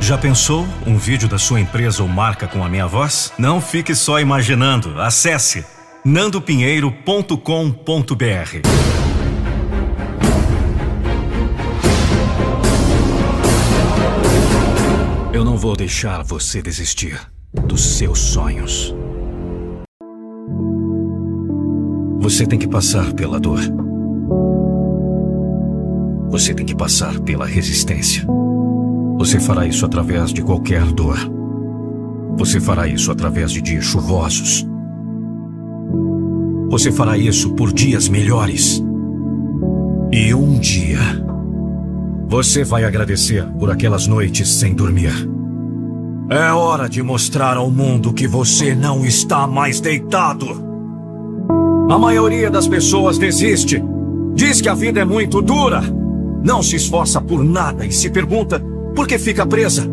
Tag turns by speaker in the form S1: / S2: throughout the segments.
S1: Já pensou um vídeo da sua empresa ou marca com a minha voz? Não fique só imaginando. Acesse nandopinheiro.com.br. Eu não vou deixar você desistir dos seus sonhos. Você tem que passar pela dor. Você tem que passar pela resistência. Você fará isso através de qualquer dor. Você fará isso através de dias chuvosos. Você fará isso por dias melhores. E um dia, você vai agradecer por aquelas noites sem dormir. É hora de mostrar ao mundo que você não está mais deitado. A maioria das pessoas desiste. Diz que a vida é muito dura. Não se esforça por nada e se pergunta por que fica presa.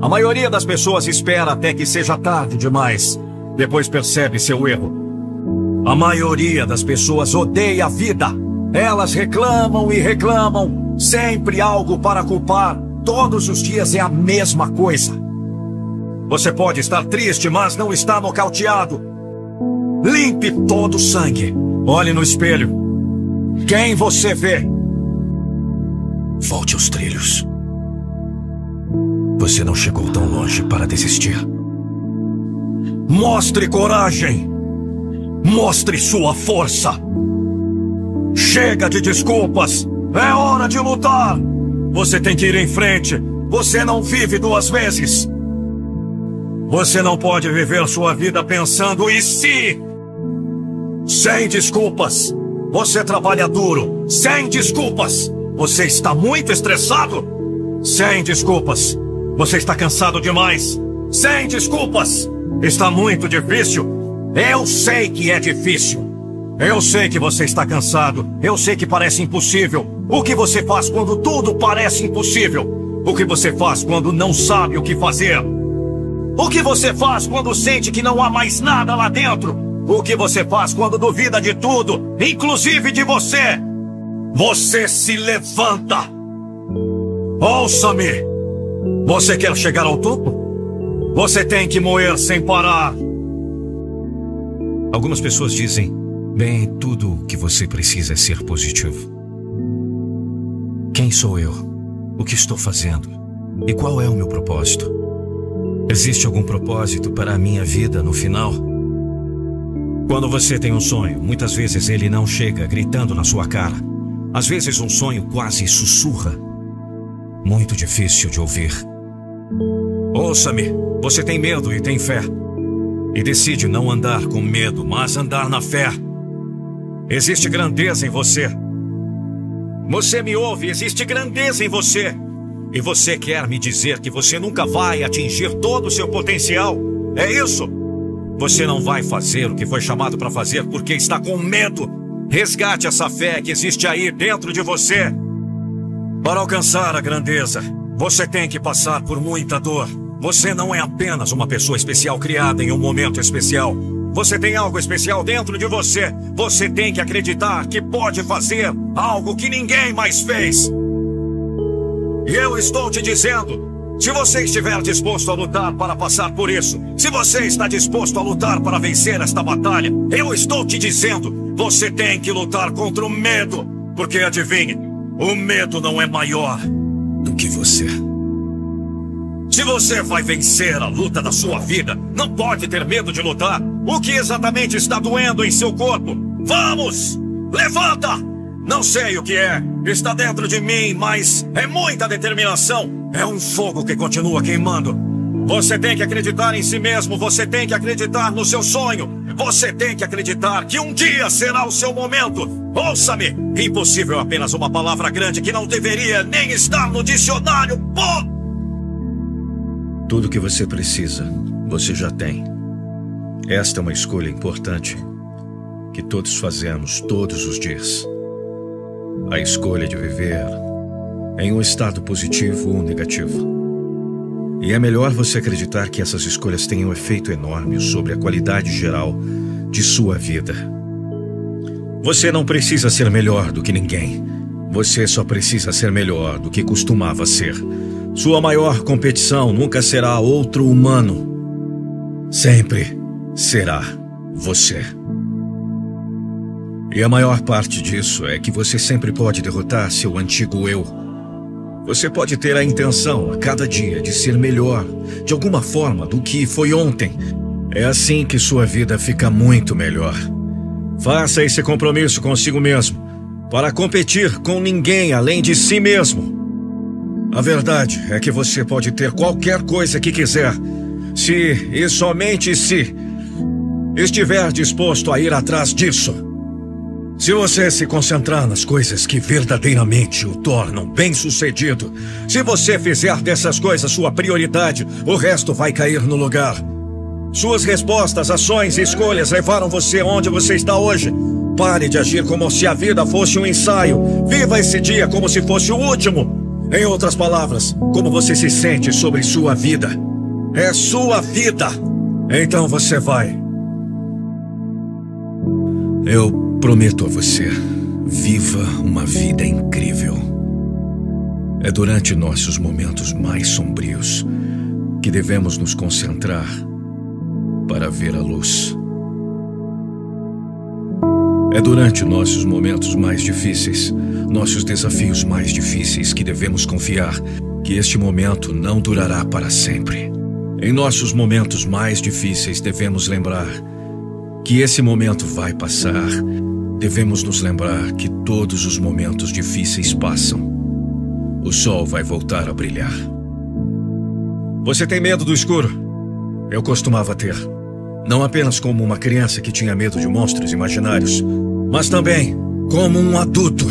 S1: A maioria das pessoas espera até que seja tarde demais. Depois percebe seu erro. A maioria das pessoas odeia a vida. Elas reclamam e reclamam. Sempre algo para culpar. Todos os dias é a mesma coisa. Você pode estar triste, mas não está nocauteado. Limpe todo o sangue. Olhe no espelho. Quem você vê? Volte aos trilhos. Você não chegou tão longe para desistir. Mostre coragem. Mostre sua força. Chega de desculpas. É hora de lutar. Você tem que ir em frente. Você não vive duas vezes. Você não pode viver sua vida pensando e se. Sem desculpas. Você trabalha duro. Sem desculpas. Você está muito estressado. Sem desculpas. Você está cansado demais. Sem desculpas. Está muito difícil. Eu sei que é difícil. Eu sei que você está cansado. Eu sei que parece impossível. O que você faz quando tudo parece impossível? O que você faz quando não sabe o que fazer? O que você faz quando sente que não há mais nada lá dentro? O que você faz quando duvida de tudo, inclusive de você? Você se levanta. Ouça-me. Você quer chegar ao topo? Você tem que moer sem parar. Algumas pessoas dizem: bem, tudo o que você precisa é ser positivo. Quem sou eu? O que estou fazendo? E qual é o meu propósito? Existe algum propósito para a minha vida no final? Quando você tem um sonho, muitas vezes ele não chega gritando na sua cara. Às vezes um sonho quase sussurra. Muito difícil de ouvir. Ouça-me, você tem medo e tem fé. E decide não andar com medo, mas andar na fé. Existe grandeza em você. Você me ouve, existe grandeza em você. E você quer me dizer que você nunca vai atingir todo o seu potencial? É isso? Você não vai fazer o que foi chamado para fazer porque está com medo. Resgate essa fé que existe aí dentro de você. Para alcançar a grandeza, você tem que passar por muita dor. Você não é apenas uma pessoa especial criada em um momento especial. Você tem algo especial dentro de você. Você tem que acreditar que pode fazer algo que ninguém mais fez. E eu estou te dizendo: se você estiver disposto a lutar para passar por isso, se você está disposto a lutar para vencer esta batalha, eu estou te dizendo: você tem que lutar contra o medo. Porque adivinhe, o medo não é maior do que você. Se você vai vencer a luta da sua vida, não pode ter medo de lutar. O que exatamente está doendo em seu corpo? Vamos! Levanta! Não sei o que é. Está dentro de mim, mas é muita determinação. É um fogo que continua queimando. Você tem que acreditar em si mesmo, você tem que acreditar no seu sonho. Você tem que acreditar que um dia será o seu momento. Ouça-me! Impossível é apenas uma palavra grande que não deveria nem estar no dicionário. Pô! Tudo que você precisa, você já tem. Esta é uma escolha importante que todos fazemos todos os dias a escolha de viver em um estado positivo ou negativo. E é melhor você acreditar que essas escolhas têm um efeito enorme sobre a qualidade geral de sua vida. Você não precisa ser melhor do que ninguém. Você só precisa ser melhor do que costumava ser. Sua maior competição nunca será outro humano. Sempre será você. E a maior parte disso é que você sempre pode derrotar seu antigo eu. Você pode ter a intenção a cada dia de ser melhor, de alguma forma, do que foi ontem. É assim que sua vida fica muito melhor. Faça esse compromisso consigo mesmo, para competir com ninguém além de si mesmo. A verdade é que você pode ter qualquer coisa que quiser, se e somente se estiver disposto a ir atrás disso. Se você se concentrar nas coisas que verdadeiramente o tornam bem-sucedido, se você fizer dessas coisas sua prioridade, o resto vai cair no lugar. Suas respostas, ações e escolhas levaram você onde você está hoje. Pare de agir como se a vida fosse um ensaio. Viva esse dia como se fosse o último. Em outras palavras, como você se sente sobre sua vida. É sua vida. Então você vai. Eu prometo a você, viva uma vida incrível. É durante nossos momentos mais sombrios que devemos nos concentrar para ver a luz. É durante nossos momentos mais difíceis, nossos desafios mais difíceis, que devemos confiar que este momento não durará para sempre. Em nossos momentos mais difíceis, devemos lembrar que esse momento vai passar. Devemos nos lembrar que todos os momentos difíceis passam. O sol vai voltar a brilhar. Você tem medo do escuro? Eu costumava ter. Não apenas como uma criança que tinha medo de monstros imaginários, mas também como um adulto.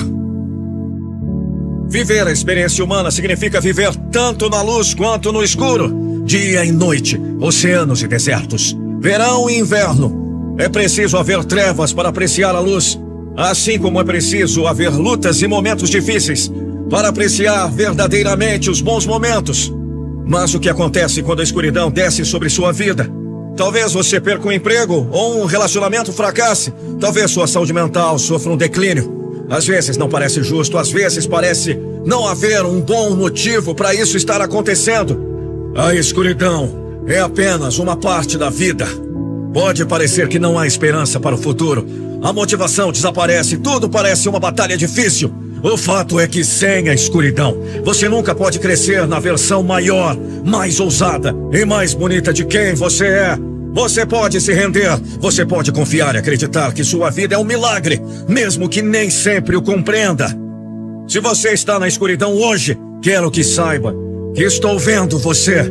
S1: Viver a experiência humana significa viver tanto na luz quanto no escuro, dia e noite, oceanos e desertos, verão e inverno. É preciso haver trevas para apreciar a luz, assim como é preciso haver lutas e momentos difíceis para apreciar verdadeiramente os bons momentos. Mas o que acontece quando a escuridão desce sobre sua vida? Talvez você perca um emprego ou um relacionamento fracasse. Talvez sua saúde mental sofra um declínio. Às vezes não parece justo, às vezes parece não haver um bom motivo para isso estar acontecendo. A escuridão é apenas uma parte da vida. Pode parecer que não há esperança para o futuro. A motivação desaparece, tudo parece uma batalha difícil. O fato é que sem a escuridão, você nunca pode crescer na versão maior, mais ousada e mais bonita de quem você é. Você pode se render, você pode confiar e acreditar que sua vida é um milagre, mesmo que nem sempre o compreenda. Se você está na escuridão hoje, quero que saiba que estou vendo você.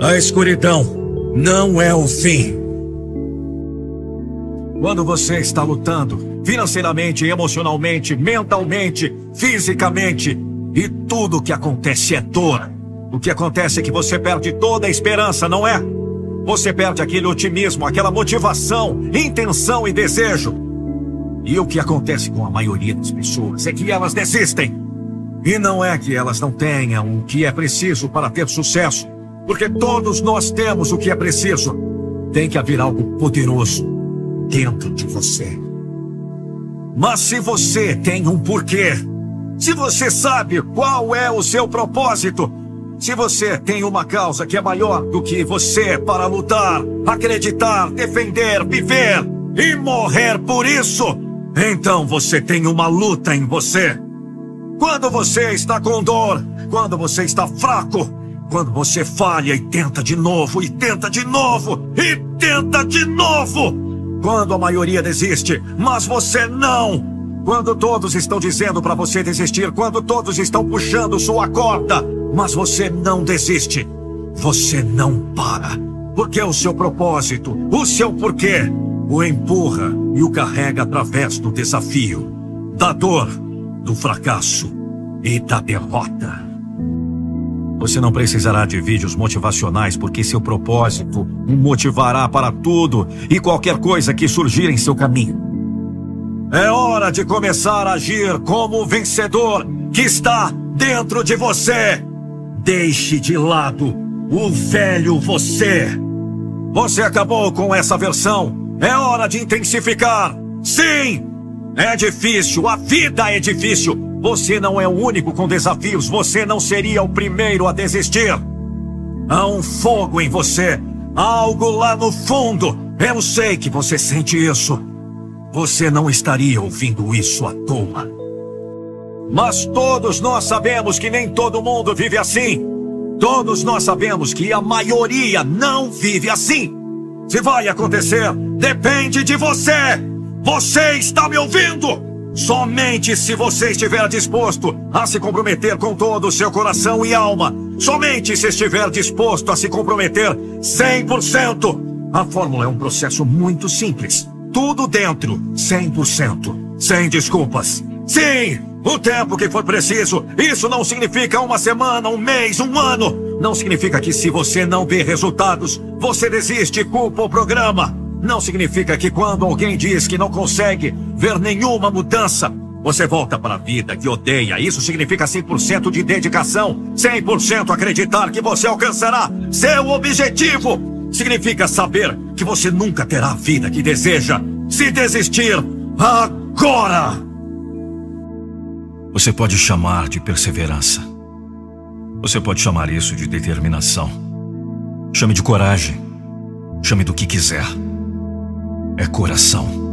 S1: A escuridão não é o fim. Quando você está lutando, financeiramente, emocionalmente, mentalmente, fisicamente, e tudo o que acontece é dor. O que acontece é que você perde toda a esperança, não é? Você perde aquele otimismo, aquela motivação, intenção e desejo. E o que acontece com a maioria das pessoas é que elas desistem. E não é que elas não tenham o que é preciso para ter sucesso, porque todos nós temos o que é preciso. Tem que haver algo poderoso dentro de você. Mas se você tem um porquê, se você sabe qual é o seu propósito, se você tem uma causa que é maior do que você para lutar, acreditar, defender, viver e morrer por isso, então você tem uma luta em você. Quando você está com dor, quando você está fraco, quando você falha e tenta de novo, e tenta de novo, e tenta de novo, quando a maioria desiste, mas você não. Quando todos estão dizendo para você desistir, quando todos estão puxando sua corda, mas você não desiste. Você não para. Porque o seu propósito, o seu porquê, o empurra e o carrega através do desafio, da dor, do fracasso e da derrota. Você não precisará de vídeos motivacionais porque seu propósito o motivará para tudo e qualquer coisa que surgir em seu caminho. É hora de começar a agir como o vencedor que está dentro de você. Deixe de lado o velho você. Você acabou com essa versão. É hora de intensificar. Sim! É difícil, a vida é difícil.
S2: Você não é o único com desafios. Você não seria o primeiro a desistir. Há um fogo em você. Algo lá no fundo. Eu sei que você sente isso. Você não estaria ouvindo isso à toa. Mas todos nós sabemos que nem todo mundo vive assim. Todos nós sabemos que a maioria não vive assim. Se vai acontecer, depende de você. Você está me ouvindo? Somente se você estiver disposto a se comprometer com todo o seu coração e alma. Somente se estiver disposto a se comprometer 100%. A fórmula é um processo muito simples. Tudo dentro, 100%. Sem desculpas. Sim, o tempo que for preciso. Isso não significa uma semana, um mês, um ano. Não significa que se você não vê resultados, você desiste e culpa o programa. Não significa que quando alguém diz que não consegue ver nenhuma mudança, você volta para a vida que odeia. Isso significa 100% de dedicação, 100% acreditar que você alcançará seu objetivo. Significa saber que você nunca terá a vida que deseja. Se desistir, agora!
S1: Você pode chamar de perseverança. Você pode chamar isso de determinação. Chame de coragem. Chame do que quiser. É coração.